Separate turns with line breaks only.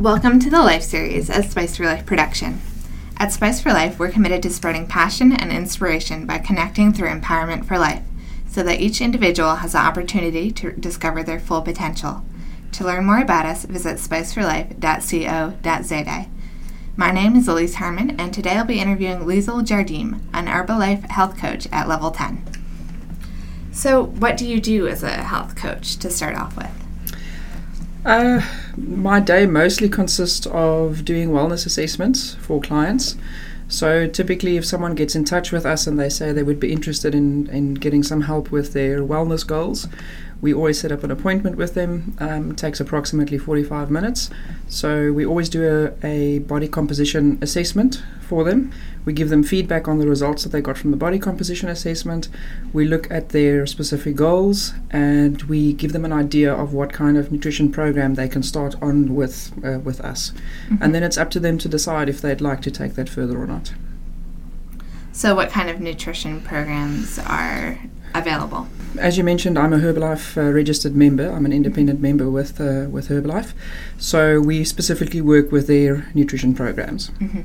Welcome to the Life Series, a Spice for Life production. At Spice for Life, we're committed to spreading passion and inspiration by connecting through empowerment for life so that each individual has the opportunity to discover their full potential. To learn more about us, visit spiceforlife.co.za. My name is Elise Herman, and today I'll be interviewing Lizel Jardim, an Herbalife health coach at level 10. So, what do you do as a health coach to start off with?
Uh, my day mostly consists of doing wellness assessments for clients. So typically, if someone gets in touch with us and they say they would be interested in, in getting some help with their wellness goals, we always set up an appointment with them. Um, it takes approximately 45 minutes. So we always do a, a body composition assessment for them. We give them feedback on the results that they got from the body composition assessment. We look at their specific goals and we give them an idea of what kind of nutrition program they can start on with uh, with us. Mm-hmm. And then it's up to them to decide if they'd like to take that further or not.
So, what kind of nutrition programs are available?
As you mentioned, I'm a Herbalife uh, registered member. I'm an independent member with uh, with Herbalife, so we specifically work with their nutrition programs.
Mm-hmm.